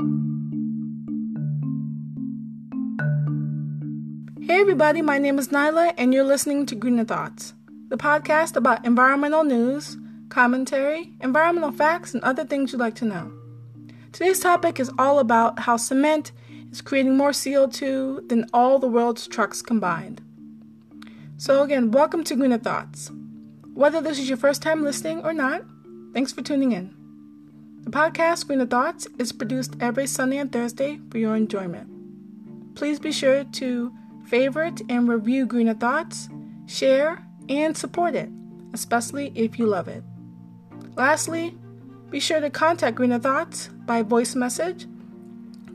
Hey everybody, my name is Nyla, and you're listening to Greener Thoughts, the podcast about environmental news, commentary, environmental facts, and other things you'd like to know. Today's topic is all about how cement is creating more CO2 than all the world's trucks combined. So, again, welcome to Greener Thoughts. Whether this is your first time listening or not, thanks for tuning in. The podcast Greener Thoughts is produced every Sunday and Thursday for your enjoyment. Please be sure to favorite and review Greener Thoughts, share, and support it, especially if you love it. Lastly, be sure to contact Greener Thoughts by voice message.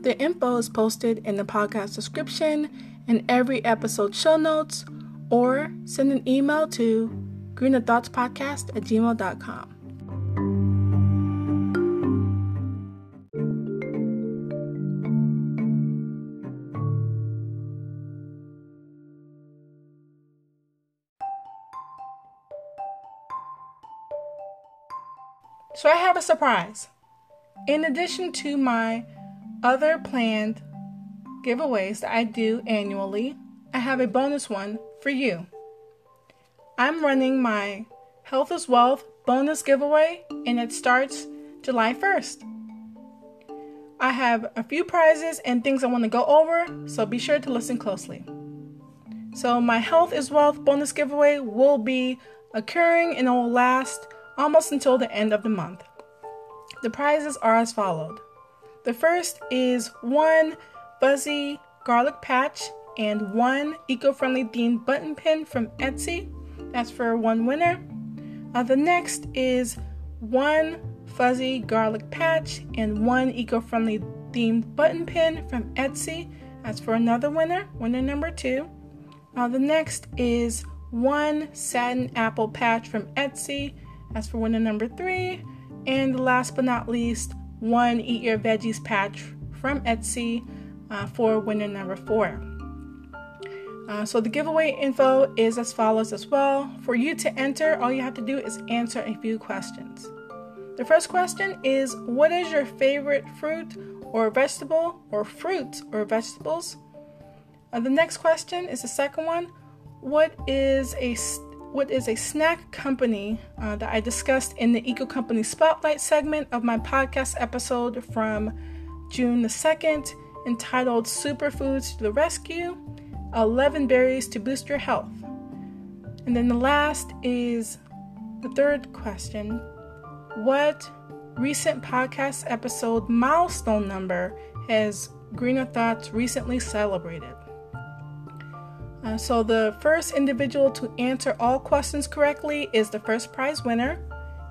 The info is posted in the podcast description and every episode show notes, or send an email to greenerthoughtspodcast at gmail.com. So I have a surprise. In addition to my other planned giveaways that I do annually, I have a bonus one for you. I'm running my Health is Wealth bonus giveaway, and it starts July 1st. I have a few prizes and things I want to go over, so be sure to listen closely. So, my Health is Wealth bonus giveaway will be occurring and it will last almost until the end of the month. The prizes are as followed. The first is one fuzzy garlic patch and one eco-friendly themed button pin from Etsy. That's for one winner. Uh, the next is one fuzzy garlic patch and one eco-friendly themed button pin from Etsy. That's for another winner, winner number two. Uh, the next is one satin apple patch from Etsy. That's for winner number three. And last but not least, one Eat Your Veggies patch from Etsy uh, for winner number four. Uh, so the giveaway info is as follows as well. For you to enter, all you have to do is answer a few questions. The first question is What is your favorite fruit or vegetable, or fruits or vegetables? Uh, the next question is the second one What is a what is a snack company uh, that I discussed in the Eco Company Spotlight segment of my podcast episode from June the 2nd, entitled Superfoods to the Rescue 11 Berries to Boost Your Health. And then the last is the third question What recent podcast episode milestone number has Greener Thoughts recently celebrated? Uh, so, the first individual to answer all questions correctly is the first prize winner,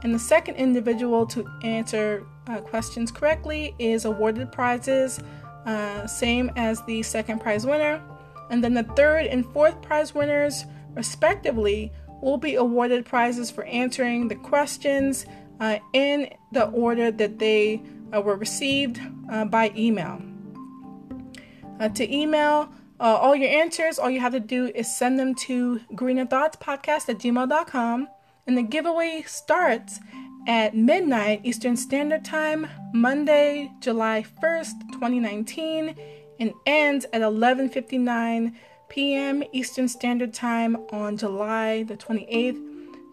and the second individual to answer uh, questions correctly is awarded prizes, uh, same as the second prize winner. And then the third and fourth prize winners, respectively, will be awarded prizes for answering the questions uh, in the order that they uh, were received uh, by email. to email, uh, all your answers, all you have to do is send them to greenerthoughtspodcast at gmail.com. And the giveaway starts at midnight Eastern Standard Time, Monday, July 1st, 2019, and ends at 11:59 p.m. Eastern Standard Time on July the 28th,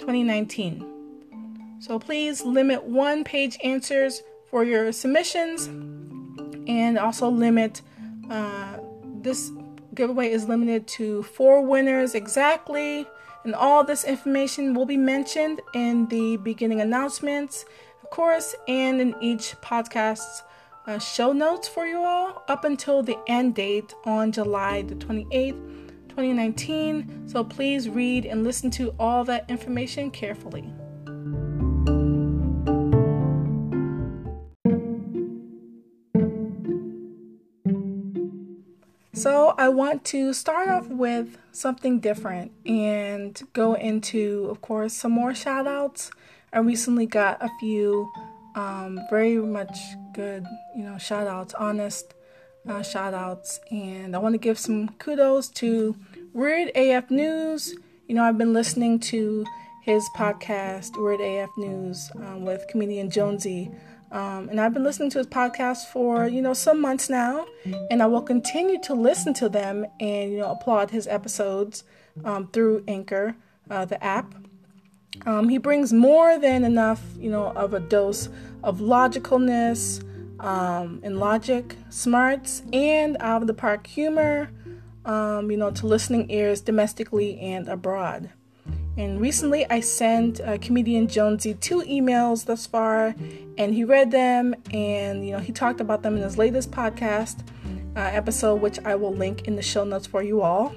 2019. So please limit one page answers for your submissions and also limit uh, this giveaway is limited to four winners exactly, and all this information will be mentioned in the beginning announcements, of course, and in each podcast's uh, show notes for you all up until the end date on July the 28th, 2019. So please read and listen to all that information carefully. So, I want to start off with something different and go into, of course, some more shout outs. I recently got a few um, very much good, you know, shout outs, honest uh, shout outs, and I want to give some kudos to Weird AF News. You know, I've been listening to his podcast, Weird AF News, um, with comedian Jonesy, Um, and I've been listening to his podcast for, you know, some months now. And I will continue to listen to them and, you know, applaud his episodes um, through Anchor, uh, the app. Um, he brings more than enough, you know, of a dose of logicalness um, and logic, smarts, and out of the park humor, um, you know, to listening ears domestically and abroad. And recently, I sent uh, comedian Jonesy two emails thus far, and he read them, and you know, he talked about them in his latest podcast uh, episode, which I will link in the show notes for you all.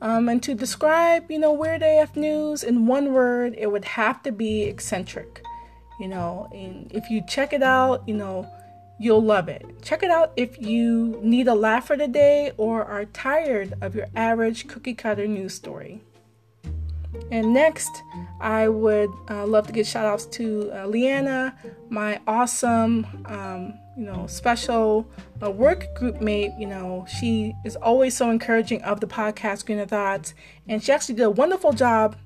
Um, and to describe, you know, Weird AF News in one word, it would have to be eccentric. You know, and if you check it out, you know, you'll love it. Check it out if you need a laugh for the day or are tired of your average cookie cutter news story. And next, I would uh, love to give shout outs to uh, Leanna, my awesome, um, you know, special uh, work group mate. You know, she is always so encouraging of the podcast Greener Thoughts, and she actually did a wonderful job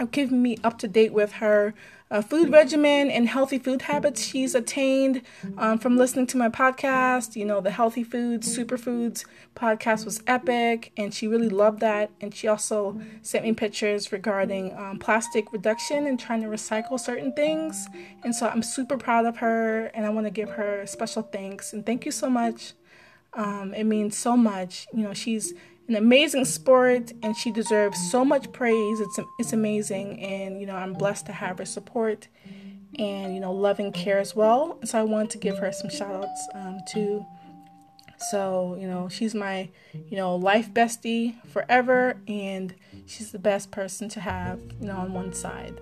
of keeping me up to date with her uh, food regimen and healthy food habits she's attained um, from listening to my podcast. You know, the Healthy Foods, Superfoods podcast was epic, and she really loved that. And she also sent me pictures regarding um, plastic reduction and trying to recycle certain things. And so I'm super proud of her, and I want to give her special thanks. And thank you so much. Um, it means so much. You know, she's an amazing sport and she deserves so much praise. It's it's amazing and you know I'm blessed to have her support and you know love and care as well. So I want to give her some shout outs um, too. So, you know, she's my, you know, life bestie forever and she's the best person to have, you know, on one side.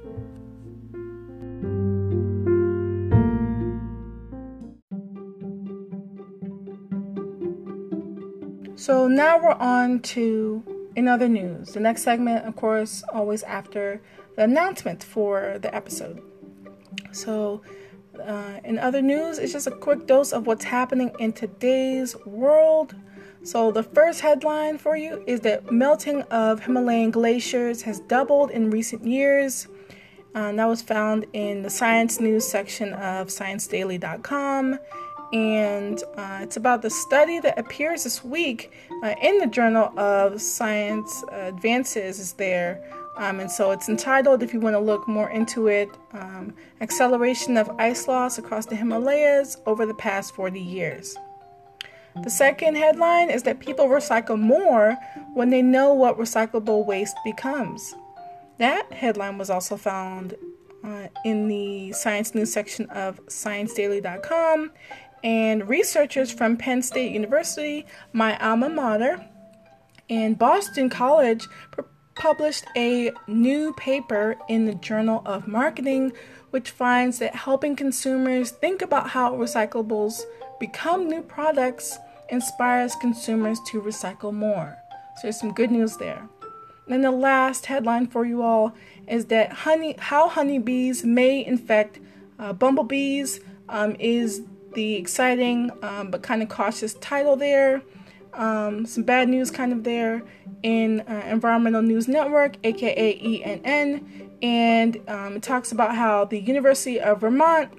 So now we're on to in other news. The next segment, of course, always after the announcement for the episode. So, uh, in other news, it's just a quick dose of what's happening in today's world. So, the first headline for you is that melting of Himalayan glaciers has doubled in recent years. Uh, that was found in the science news section of ScienceDaily.com and uh, it's about the study that appears this week uh, in the Journal of Science Advances is there. Um, and so it's entitled, if you want to look more into it, um, Acceleration of Ice Loss Across the Himalayas Over the Past 40 Years. The second headline is that people recycle more when they know what recyclable waste becomes. That headline was also found uh, in the science news section of ScienceDaily.com, and researchers from Penn State University, my alma mater, and Boston College published a new paper in the Journal of Marketing, which finds that helping consumers think about how recyclables become new products inspires consumers to recycle more. So there's some good news there. And the last headline for you all is that honey, how honeybees may infect uh, bumblebees um, is the exciting um, but kind of cautious title there. Um, some bad news kind of there in uh, Environmental News Network, aka ENN, and um, it talks about how the University of Vermont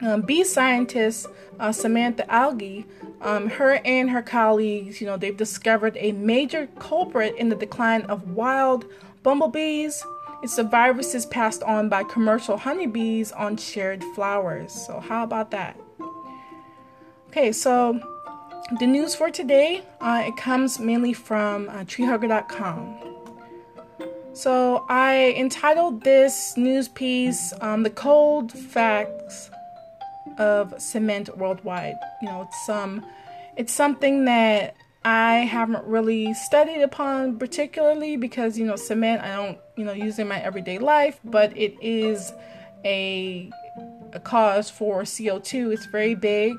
um, bee scientist uh, Samantha Alger, um, her and her colleagues, you know, they've discovered a major culprit in the decline of wild bumblebees. It's the viruses passed on by commercial honeybees on shared flowers. So, how about that? Okay, so the news for today uh, it comes mainly from uh, treehugger.com. So I entitled this news piece um, "The Cold Facts of Cement Worldwide." You know, it's um, it's something that I haven't really studied upon particularly because you know cement I don't you know use in my everyday life, but it is a a cause for CO2. It's very big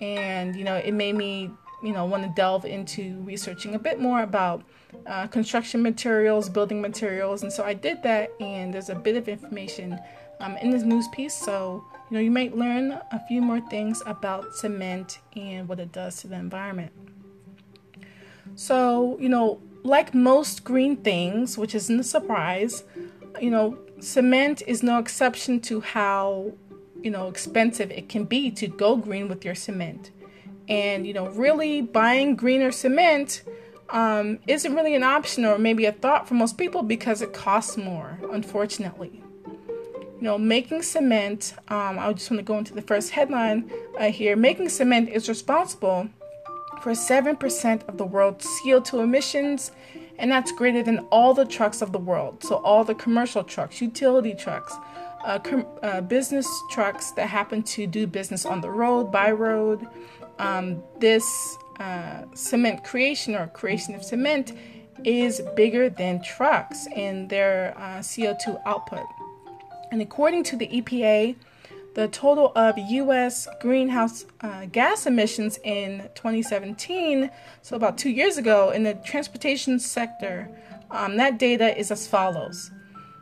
and you know it made me you know want to delve into researching a bit more about uh, construction materials building materials. And so i did that and there's a bit of information um, in this news piece. So you know you might learn a few more things about cement and what it does to the environment. So you know like most green things which isn't a surprise you know cement is no exception to how you know expensive it can be to go green with your cement. And you know, really buying greener cement um, isn't really an option or maybe a thought for most people because it costs more, unfortunately. You know, making cement, um, I just want to go into the first headline uh, here. Making cement is responsible for 7% of the world's CO2 emissions, and that's greater than all the trucks of the world. So, all the commercial trucks, utility trucks, uh, com- uh, business trucks that happen to do business on the road, by road. Um, this uh, cement creation or creation of cement is bigger than trucks in their uh, CO2 output. And according to the EPA, the total of U.S. greenhouse uh, gas emissions in 2017, so about two years ago, in the transportation sector, um, that data is as follows.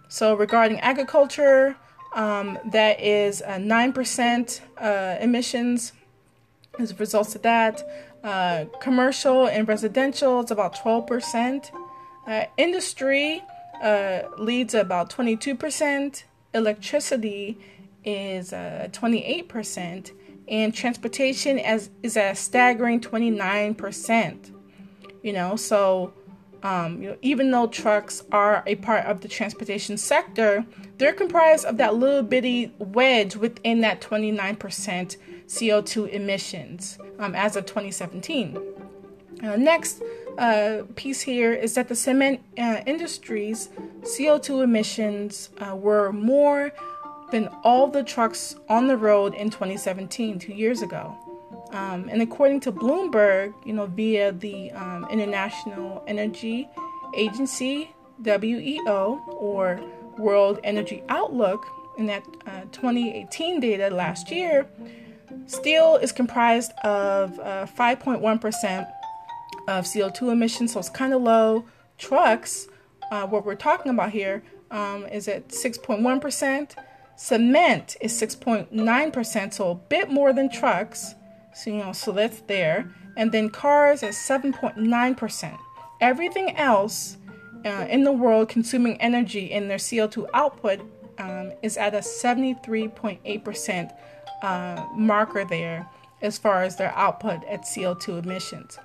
So, regarding agriculture, um, that is uh, 9% uh, emissions as a result of that. Uh, commercial and residential, it's about 12%. Uh, industry uh, leads about 22% electricity is uh, 28%, and transportation as, is at a staggering 29%. You know, so um, you know, even though trucks are a part of the transportation sector, they're comprised of that little bitty wedge within that 29% CO2 emissions um, as of 2017. Uh, next uh, piece here is that the cement uh, industry's CO2 emissions uh, were more than all the trucks on the road in 2017, two years ago. Um, and according to Bloomberg, you know, via the um, International Energy Agency, WEO, or World Energy Outlook, in that uh, 2018 data last year, steel is comprised of uh, 5.1% of CO2 emissions, so it's kind of low. Trucks, uh, what we're talking about here, um, is at 6.1%. Cement is 6.9%, so a bit more than trucks. So, you know, so that's there. And then cars at 7.9%. Everything else uh, in the world consuming energy in their CO2 output um, is at a 73.8% uh, marker there as far as their output at CO2 emissions.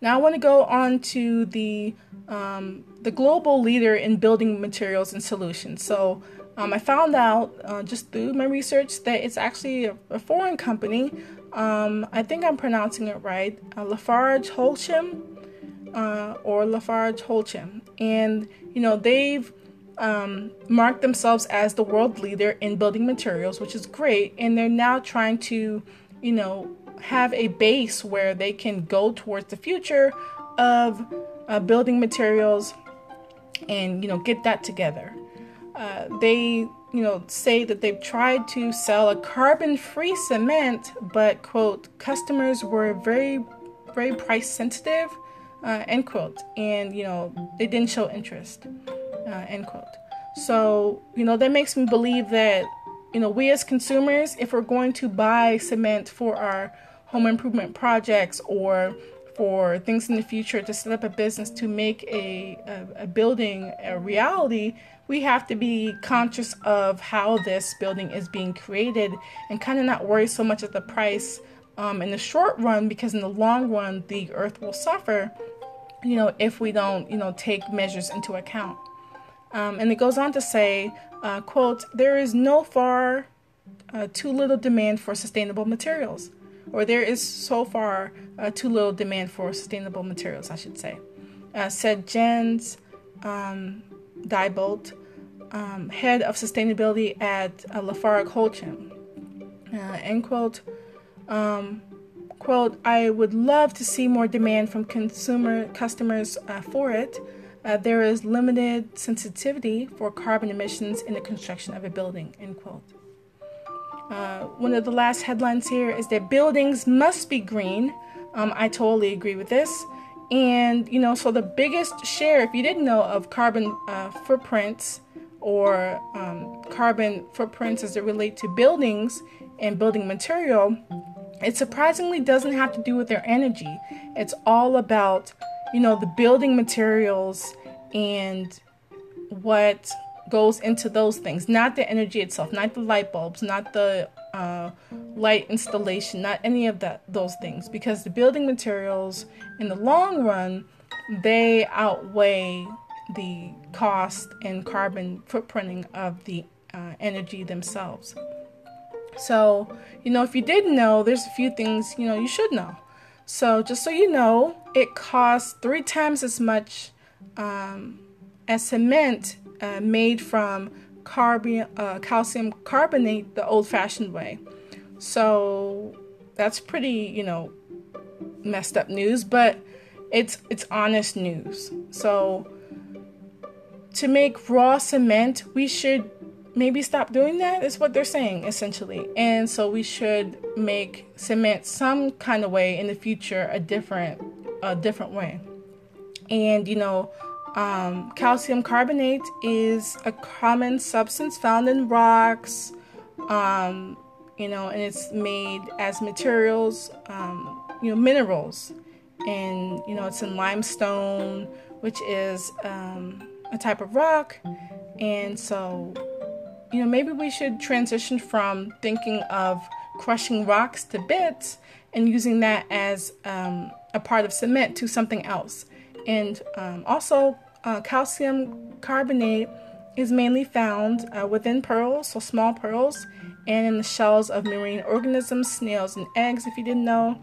Now I want to go on to the um, the global leader in building materials and solutions. So um, I found out uh, just through my research that it's actually a, a foreign company. Um, I think I'm pronouncing it right, uh, Lafarge Holcim uh, or Lafarge Holcim, and you know they've um, marked themselves as the world leader in building materials, which is great, and they're now trying to, you know, have a base where they can go towards the future of uh, building materials and you know get that together uh, they you know say that they've tried to sell a carbon free cement but quote customers were very very price sensitive uh, end quote. And you know they didn't show interest uh, end quote. So you know that makes me believe that you know we as consumers if we're going to buy cement for our home improvement projects or for things in the future to set up a business to make a, a, a, building a reality, we have to be conscious of how this building is being created and kind of not worry so much at the price um, in the short run because in the long run the earth will suffer you know if we don't you know take measures into account. Um, and it goes on to say uh, quote there is no far uh, too little demand for sustainable materials or there is so far uh, too little demand for sustainable materials, I should say, uh, said Jens um, Diebold, um, head of sustainability at uh, Holcim. Uh, end quote. Um, quote, I would love to see more demand from consumer customers uh, for it. Uh, there is limited sensitivity for carbon emissions in the construction of a building, end quote. Uh, one of the last headlines here is that buildings must be green. Um, I totally agree with this. And, you know, so the biggest share, if you didn't know, of carbon uh, footprints or um, carbon footprints as they relate to buildings and building material, it surprisingly doesn't have to do with their energy. It's all about, you know, the building materials and what goes into those things, not the energy itself, not the light bulbs, not the uh, light installation, not any of that those things, because the building materials in the long run they outweigh the cost and carbon footprinting of the uh, energy themselves. So, you know, if you didn't know, there's a few things, you know, you should know. So, just so you know, it costs three times as much um, as cement uh, made from carbon, uh, calcium carbonate the old fashioned way. So, that's pretty, you know, messed up news, but it's it's honest news. So to make raw cement, we should maybe stop doing that is what they're saying essentially. And so we should make cement some kind of way in the future a different a different way. And you know, um, calcium carbonate is a common substance found in rocks, um, you know, and it's made as materials, um, you know, minerals and you know it's in limestone, which is um, a type of rock. And so, you know, maybe we should transition from thinking of crushing rocks to bits and using that as um, a part of cement to something else. And um, also, uh, calcium carbonate is mainly found uh, within pearls, so small pearls, and in the shells of marine organisms, snails, and eggs, if you didn't know.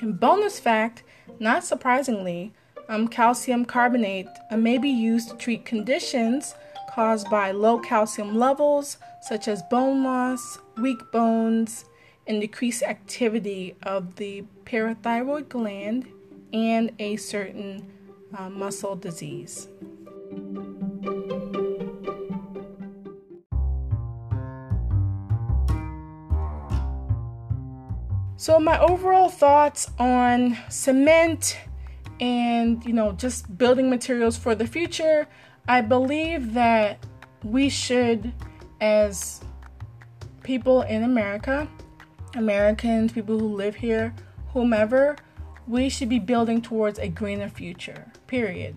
And bonus fact not surprisingly, um, calcium carbonate uh, may be used to treat conditions caused by low calcium levels, such as bone loss, weak bones, and decreased activity of the parathyroid gland and a certain uh, muscle disease. So my overall thoughts on cement and you know just building materials for the future, I believe that we should as people in America, Americans, people who live here, whomever, we should be building towards a greener future. Period.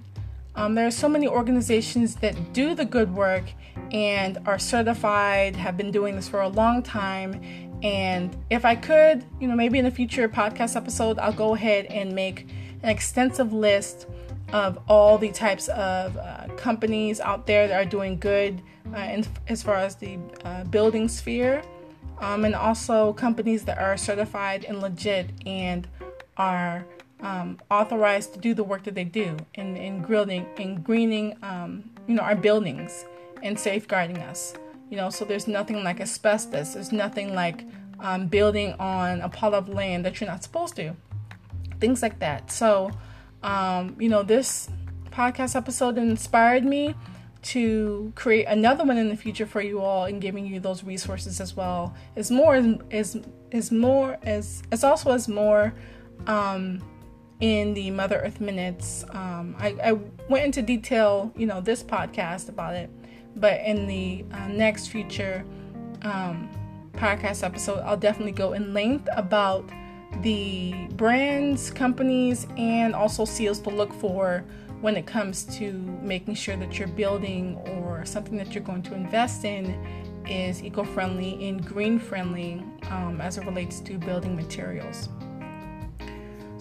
Um, there are so many organizations that do the good work and are certified, have been doing this for a long time, and if I could, you know, maybe in a future podcast episode, I'll go ahead and make an extensive list of all the types of uh, companies out there that are doing good uh, in, as far as the uh, building sphere, um, and also companies that are certified and legit and are um, authorized to do the work that they do in, in greening, in greening, um, you know, our buildings and safeguarding us. You know, so there's nothing like asbestos. There's nothing like um, building on a plot of land that you're not supposed to. Things like that. So, um, you know, this podcast episode inspired me to create another one in the future for you all and giving you those resources as well. Is more is is more as it's also as more um, in the Mother Earth minutes. Um, I, I went into detail, you know, this podcast about it but in the uh, next future um, podcast episode, I'll definitely go in length about the brands, companies, and also seals to look for when it comes to making sure that you're building or something that you're going to invest in is eco friendly and green friendly um, as it relates to building materials.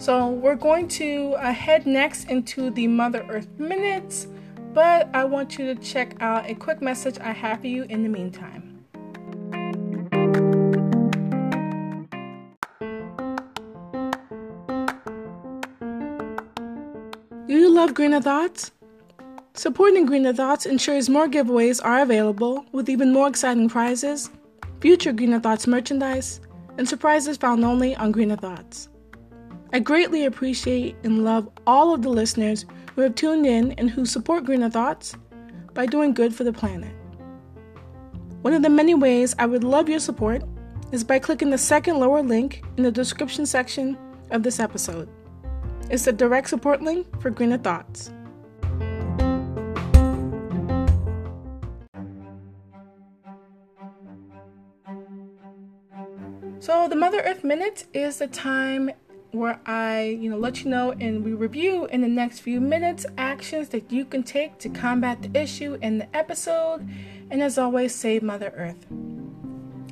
So, we're going to uh, head next into the Mother Earth Minutes but I want you to check out a quick message I have for you in the meantime. Do you love Greener Thoughts? Supporting Greener Thoughts ensures more giveaways are available with even more exciting prizes, future Greener Thoughts merchandise, and surprises found only on Greener Thoughts. I greatly appreciate and love all of the listeners who have tuned in and who support Greener Thoughts by doing good for the planet. One of the many ways I would love your support is by clicking the second lower link in the description section of this episode. It's a direct support link for Greener Thoughts. So, the Mother Earth Minute is the time where I, you know, let you know and we review in the next few minutes actions that you can take to combat the issue in the episode. And as always, save Mother Earth.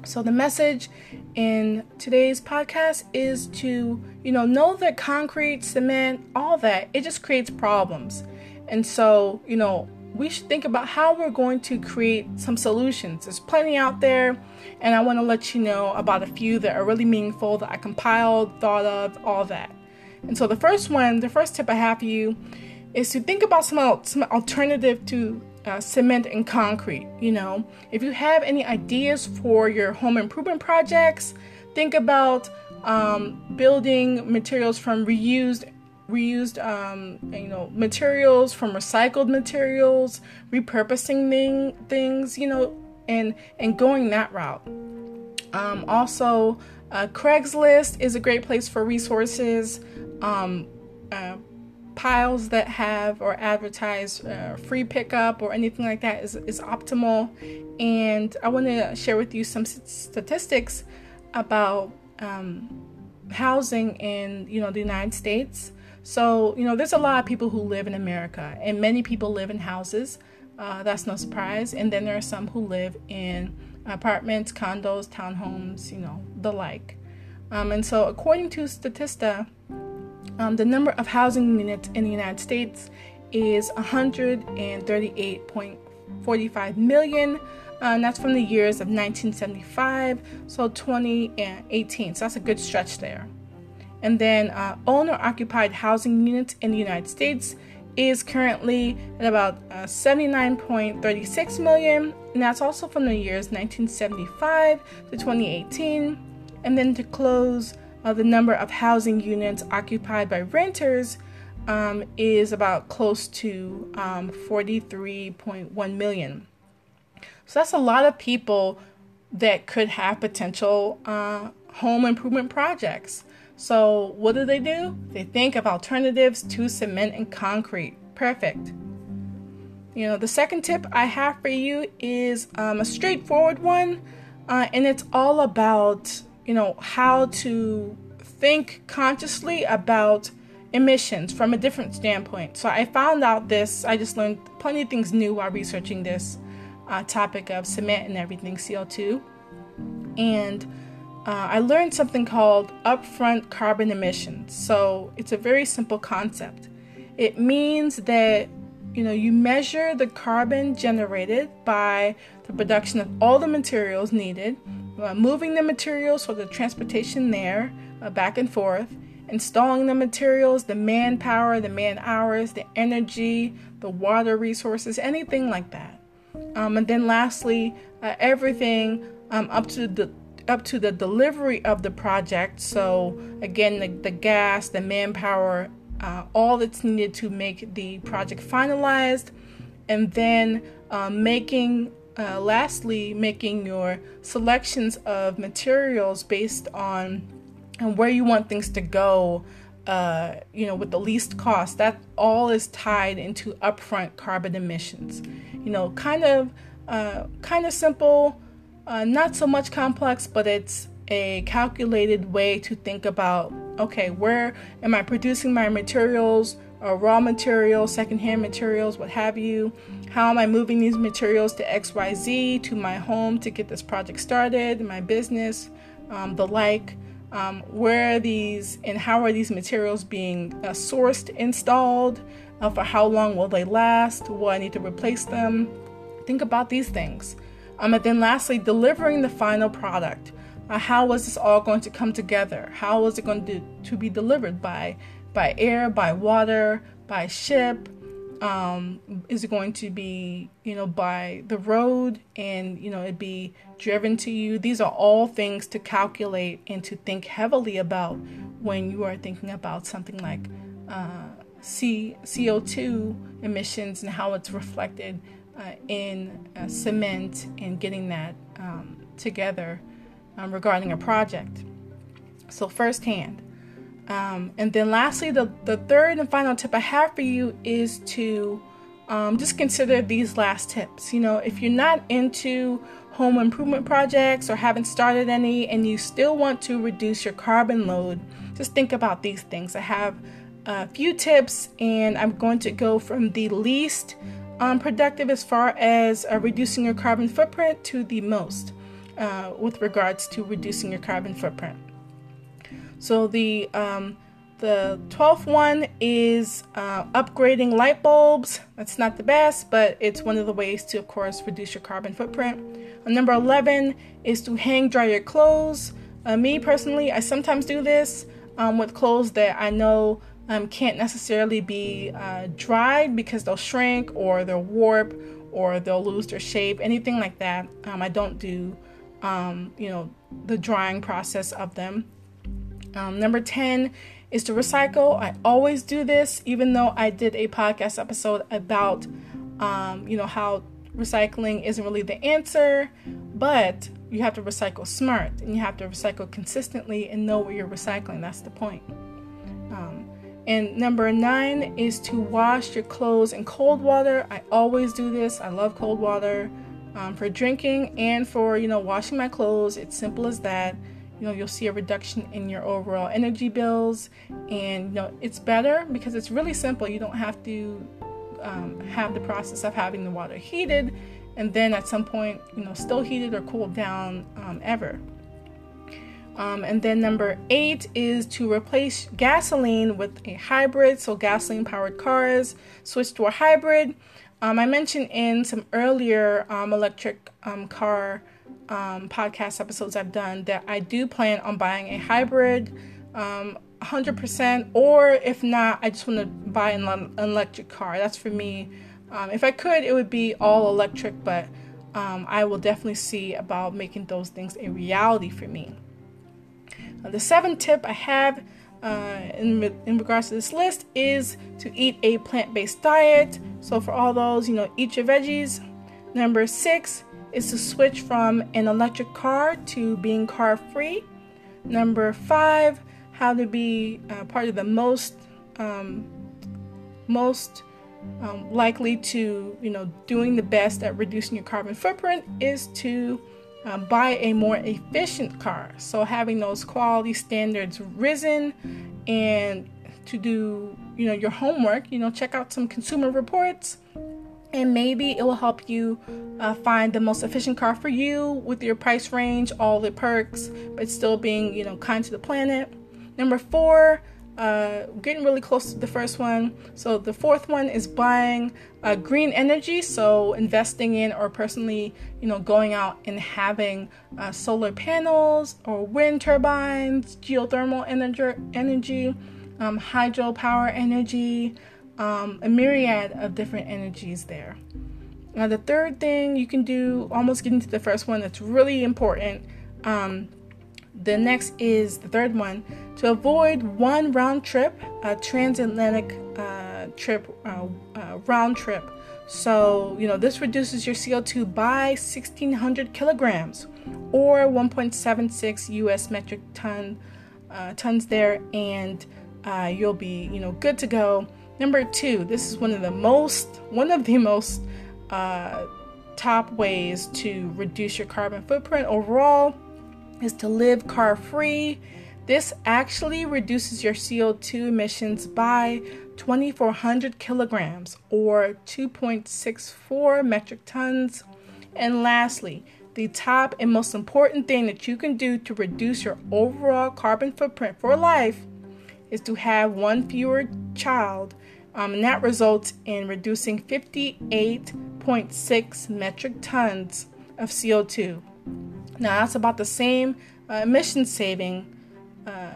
So the message in today's podcast is to, you know, know that concrete, cement, all that, it just creates problems. And so, you know, we should think about how we're going to create some solutions. There's plenty out there, and I want to let you know about a few that are really meaningful that I compiled, thought of, all that. And so, the first one, the first tip I have for you is to think about some, some alternative to uh, cement and concrete. You know, if you have any ideas for your home improvement projects, think about um, building materials from reused reused um, you know materials from recycled materials repurposing thing, things you know and and going that route. Um, also uh, craigslist is a great place for resources um, uh, piles that have or advertise uh, free pickup or anything like that is, is optimal. And i want to share with you some statistics about um, housing in you know the united states. So, you know, there's a lot of people who live in America, and many people live in houses. Uh, that's no surprise. And then there are some who live in apartments, condos, townhomes, you know, the like. Um, and so, according to Statista, um, the number of housing units in the United States is 138.45 million. Uh, and that's from the years of 1975, so 2018. So that's a good stretch there. And then uh, owner occupied housing units in the United States is currently at about uh, 79.36 million, and that's also from the years 1975 to 2018. And then to close, uh, the number of housing units occupied by renters um, is about close to um, 43.1 million. So that's a lot of people that could have potential uh, home improvement projects. So, what do they do? They think of alternatives to cement and concrete. Perfect. You know, the second tip I have for you is um, a straightforward one, uh, and it's all about, you know, how to think consciously about emissions from a different standpoint. So, I found out this, I just learned plenty of things new while researching this uh, topic of cement and everything, CO2. And uh, I learned something called upfront carbon emissions. So it's a very simple concept. It means that you know you measure the carbon generated by the production of all the materials needed, uh, moving the materials for the transportation there, uh, back and forth, installing the materials, the manpower, the man hours, the energy, the water resources, anything like that. Um, and then lastly, uh, everything um, up to the up to the delivery of the project. So, again, the, the gas, the manpower, uh, all that's needed to make the project finalized, and then uh, making, uh, lastly, making your selections of materials based on and where you want things to go. Uh, you know, with the least cost, that all is tied into upfront carbon emissions. You know, kind of, uh, kind of simple uh, not so much complex, but it's a calculated way to think about okay, where am I producing my materials, or raw materials, secondhand materials, what have you? How am I moving these materials to XYZ, to my home to get this project started, my business, um, the like? Um, where are these and how are these materials being uh, sourced, installed? Uh, for how long will they last? Will I need to replace them? Think about these things. Um, and then lastly, delivering the final product. Uh, how was this all going to come together? How was it going to, to be delivered by by air, by water, by ship? Um, is it going to be you know by the road and you know it be driven to you? These are all things to calculate and to think heavily about when you are thinking about something like uh, C CO2 emissions and how it's reflected uh, in uh, cement and getting that um, together um, regarding a project. So, firsthand. Um, and then, lastly, the, the third and final tip I have for you is to um, just consider these last tips. You know, if you're not into home improvement projects or haven't started any and you still want to reduce your carbon load, just think about these things. I have a few tips and I'm going to go from the least um, productive as far as uh, reducing your carbon footprint to the most uh, with regards to reducing your carbon footprint. So the um, the 12th one is uh, upgrading light bulbs. That's not the best, but it's one of the ways to, of course, reduce your carbon footprint. Uh, number 11 is to hang dry your clothes. Uh, me personally, I sometimes do this um, with clothes that I know um, can't necessarily be uh, dried because they'll shrink or they'll warp or they'll lose their shape, anything like that. Um, I don't do, um, you know, the drying process of them. Um, number 10 is to recycle. I always do this, even though I did a podcast episode about, um, you know, how recycling isn't really the answer, but you have to recycle smart and you have to recycle consistently and know what you're recycling. That's the point. And number nine is to wash your clothes in cold water. I always do this. I love cold water um, for drinking and for you know washing my clothes. It's simple as that you know you'll see a reduction in your overall energy bills and you know it's better because it's really simple you don't have to um, have the process of having the water heated and then at some point you know still heated or cooled down um, ever um, and then number eight is to replace gasoline with a hybrid so gasoline powered cars switch to a hybrid um, i mentioned in some earlier um, electric um, car um, podcast episodes I've done that I do plan on buying a hybrid um, 100%, or if not, I just want to buy an, electric car. That's for me. Um, if I could, it would be all electric, but um, I will definitely see about making those things a reality for me. Uh, the seventh tip I have uh, in, in regards to this list is to eat a plant based diet. So, for all those, you know, eat your veggies. Number six, is to switch from an electric car to being car free. Number five, how to be uh, part of the most um, most um, likely to you know doing the best at reducing your carbon footprint is to um, buy a more efficient car. So having those quality standards risen and to do you know your homework, you know check out some consumer reports and maybe it will help you uh, find the most efficient car for you with your price range, all the perks, but still being you know kind to the planet. Number four, uh, getting really close to the first one. So the fourth one is buying uh, green energy. So investing in or personally, you know, going out and having uh, solar panels or wind turbines, geothermal energy, energy, um, hydropower energy um, a myriad of different energies there. Now, the third thing you can do, almost getting to the first one, that's really important. Um, the next is the third one to avoid one round trip, a transatlantic uh, trip, uh, uh, round trip. So, you know, this reduces your CO2 by 1600 kilograms or 1.76 US metric ton uh, tons there, and uh, you'll be, you know, good to go. Number two, this is one of the most, one of the most uh, top ways to reduce your carbon footprint overall is to live car free. This actually reduces your CO2 emissions by 2,400 kilograms or 2.64 metric tons. And lastly, the top and most important thing that you can do to reduce your overall carbon footprint for life is to have one fewer child um, and that results in reducing 58.6 metric tons of CO2. Now, that's about the same uh, emission saving, uh,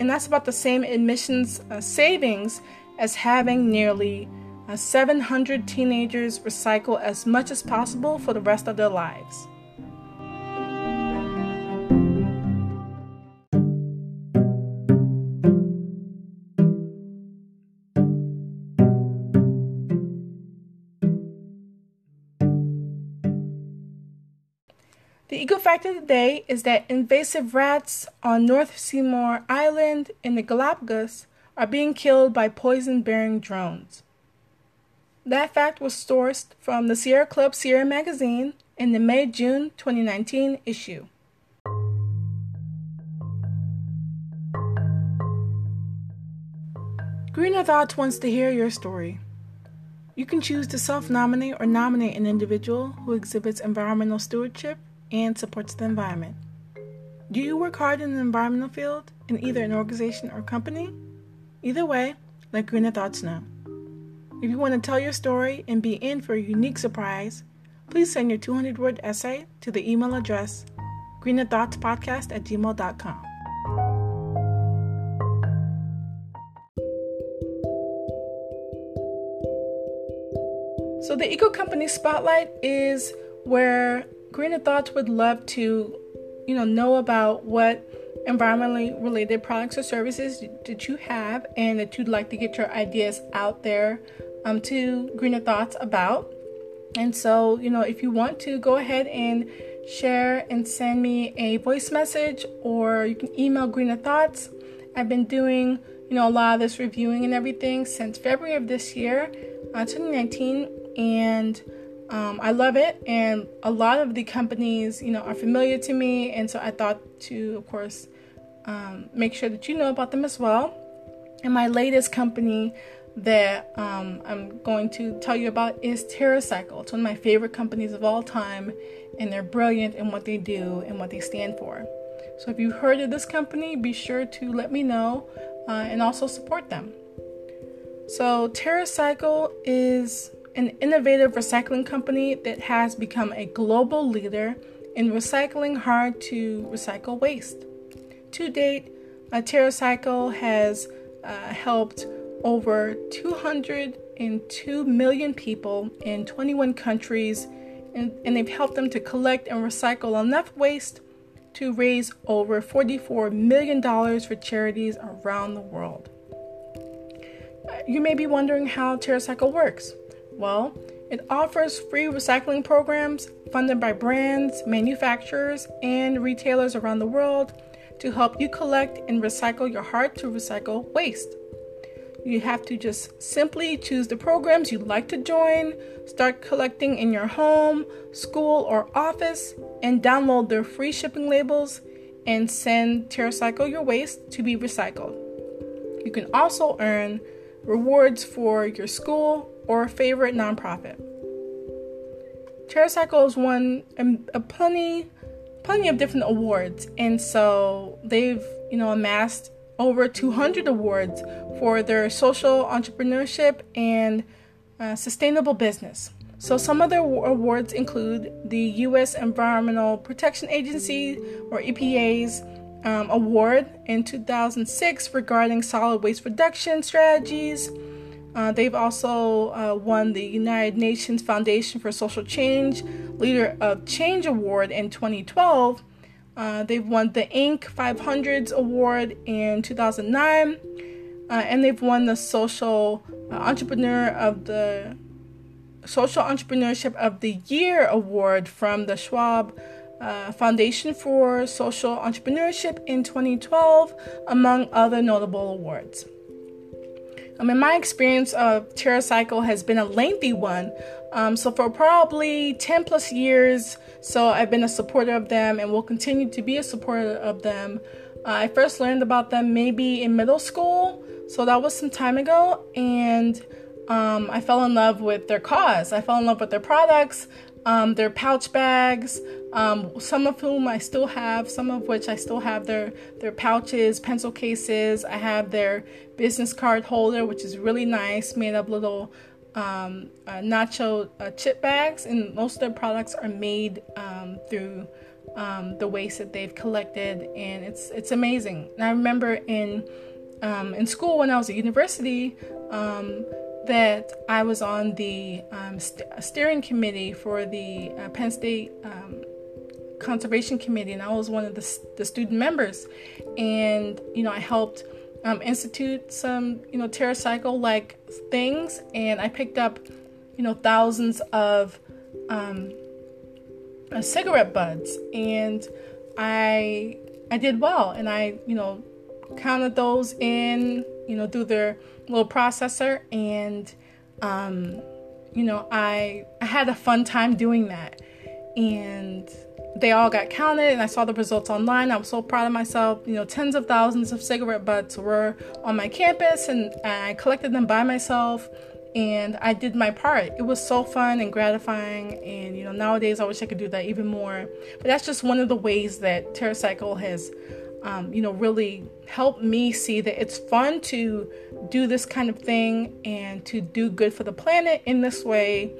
and that's about the same emissions uh, savings as having nearly uh, 700 teenagers recycle as much as possible for the rest of their lives. Eco fact of the day is that invasive rats on North Seymour Island in the Galapagos are being killed by poison bearing drones. That fact was sourced from the Sierra Club Sierra magazine in the May June 2019 issue. Greener Thoughts wants to hear your story. You can choose to self nominate or nominate an individual who exhibits environmental stewardship and supports the environment. Do you work hard in the environmental field in either an organization or company? Either way, let Greener Thoughts know. If you want to tell your story and be in for a unique surprise, please send your 200 word essay to the email address greenerthoughtspodcast at gmail.com. So, the Eco Company Spotlight is where Greener Thoughts would love to, you know, know about what environmentally related products or services that you have and that you'd like to get your ideas out there um, to Greener Thoughts about. And so, you know, if you want to go ahead and share and send me a voice message or you can email Greener Thoughts. I've been doing, you know, a lot of this reviewing and everything since February of this year, uh, 2019 and um, I love it. And a lot of the companies, you know, are familiar to me, and so I thought to, of course, um, make sure that you know about them as well. And my latest company that um, I'm going to tell you about is TerraCycle. It's one of my favorite companies of all time, and they're brilliant in what they do and what they stand for. So if you've heard of this company, be sure to let me know uh, and also support them. So TerraCycle is an innovative recycling company that has become a global leader in recycling hard to recycle waste. To date, TerraCycle has uh, helped over 202 million people in 21 countries, and, and they've helped them to collect and recycle enough waste to raise over $44 million for charities around the world. Uh, you may be wondering how TerraCycle works. Well, it offers free recycling programs funded by brands, manufacturers, and retailers around the world to help you collect and recycle your hard to recycle waste. You have to just simply choose the programs you'd like to join, start collecting in your home, school, or office, and download their free shipping labels and send TerraCycle your waste to be recycled. You can also earn rewards for your school or favorite nonprofit. TerraCycle has won a, a plenty, plenty of different awards, and so they've you know amassed over 200 awards for their social entrepreneurship and uh, sustainable business. So, some of their awards include the U.S. Environmental Protection Agency, or EPA's um, award in 2006 regarding solid waste reduction strategies. Uh, they've also uh, won the United Nations Foundation for Social Change Leader of Change Award in 2012. Uh, they've won the Inc. 500s Award in 2009, uh, and they've won the Social uh, Entrepreneur of the Social Entrepreneurship of the Year Award from the Schwab uh, Foundation for Social Entrepreneurship in 2012, among other notable awards. Um, in my experience, of TerraCycle has been a lengthy one. Um, so for probably 10 plus years, so I've been a supporter of them and will continue to be a supporter of them. Uh, I first learned about them maybe in middle school, so that was some time ago, and um, I fell in love with their cause. I fell in love with their products, um, their pouch bags, um, some of whom I still have, some of which I still have their their pouches, pencil cases. I have their business card holder, which is really nice, made up little um, uh, nacho uh, chip bags, and most of their products are made um, through um, the waste that they've collected, and it's it's amazing. And I remember in um, in school when I was at university um, that I was on the um, st- steering committee for the uh, Penn State conservation committee. And i was one of the, the student members. And you know i helped um, institute some you know TerraCycle like things and i picked up you know thousands of um, uh, cigarette buds and i i did well and i you know counted those in you know through their little processor and um, you know, I I had a fun time doing that. And they all got counted and I saw the results online. I was so proud of myself. You know, tens of thousands of cigarette butts were on my campus and I collected them by myself and I did my part. It was so fun and gratifying and you know, nowadays I wish I could do that even more. But that's just one of the ways that TerraCycle has um, you know, really helped me see that it's fun to do this kind of thing and to do good for the planet in this way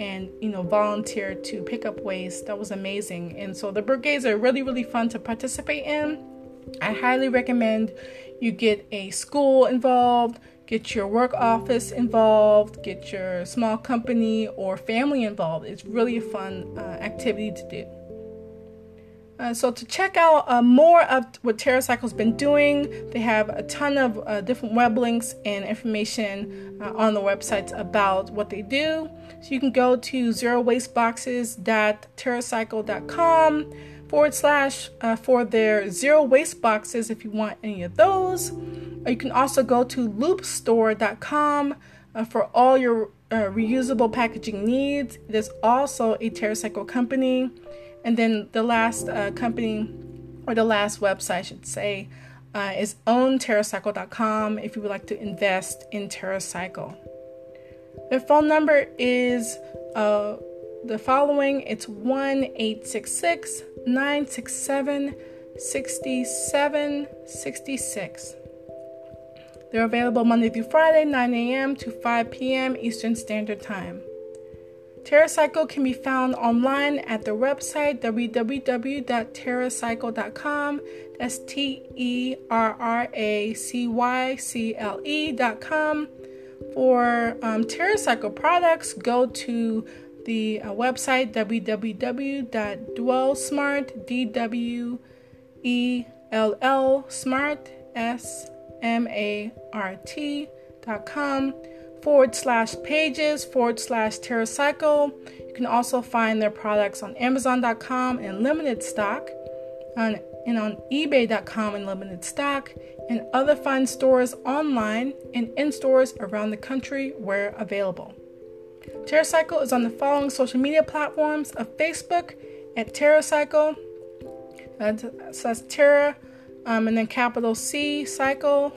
and you know volunteer to pick up waste. That was amazing. And so the brigades are really really fun to participate in. I highly recommend you get a school involved get your work office involved get your small company or family involved. It's really a fun uh, activity to do uh, so to check out uh, more of what TerraCycle's been doing, they have a ton of uh, different web links and information uh, on the websites about what they do. So you can go to zerowasteboxes.terracycle.com forward slash uh, for their zero waste boxes if you want any of those. Or you can also go to loopstore.com uh, for all your reusable packaging needs. Is also a TerraCycle company. And then the last uh, company, or the last website, I should say, uh, is ownterracycle.com if you would like to invest in TerraCycle. Their phone number is uh, the following it's 1 866 967 6766. They're available Monday through Friday, 9 a.m. to 5 p.m. Eastern Standard Time. TerraCycle can be found online at their website www.terracycle.com. That's T E R R A C Y C L E.com. For um, TerraCycle products, go to the uh, website www.dwellsmart, D W E L L forward slash pages forward slash TerraCycle. You can also find their products on Amazon.com in limited stock, on, and on eBay.com in limited stock, and other fine stores online and in stores around the country where available. TerraCycle is on the following social media platforms of Facebook at TerraCycle. That's, that's Terra, um, and then capital C Cycle,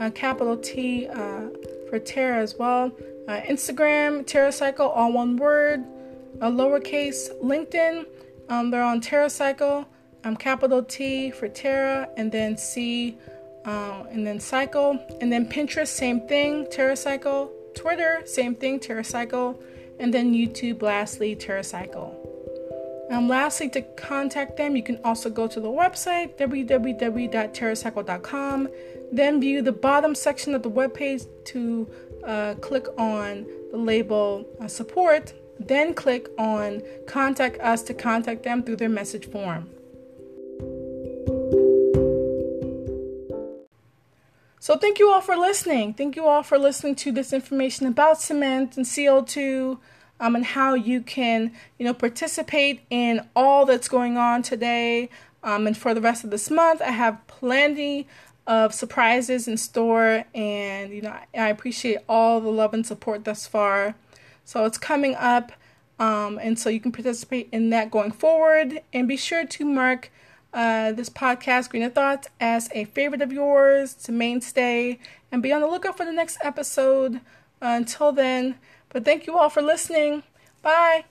uh, capital T. Uh, for Terra as well. Uh, Instagram, TerraCycle, all one word, a lowercase. LinkedIn, um, they're on TerraCycle, um, capital T for Terra, and then C, uh, and then Cycle. And then Pinterest, same thing, TerraCycle. Twitter, same thing, TerraCycle. And then YouTube, lastly, TerraCycle. Um, lastly, to contact them, you can also go to the website www.terracycle.com. Then view the bottom section of the webpage to uh, click on the label uh, support. Then click on contact us to contact them through their message form. So, thank you all for listening. Thank you all for listening to this information about cement and CO2 um, and how you can, you know, participate in all that's going on today. Um, and for the rest of this month, I have plenty of surprises in store, and you know, I appreciate all the love and support thus far. So it's coming up, um, and so you can participate in that going forward. And be sure to mark uh, this podcast, Greener Thoughts, as a favorite of yours, to mainstay, and be on the lookout for the next episode. Uh, until then, but thank you all for listening. Bye.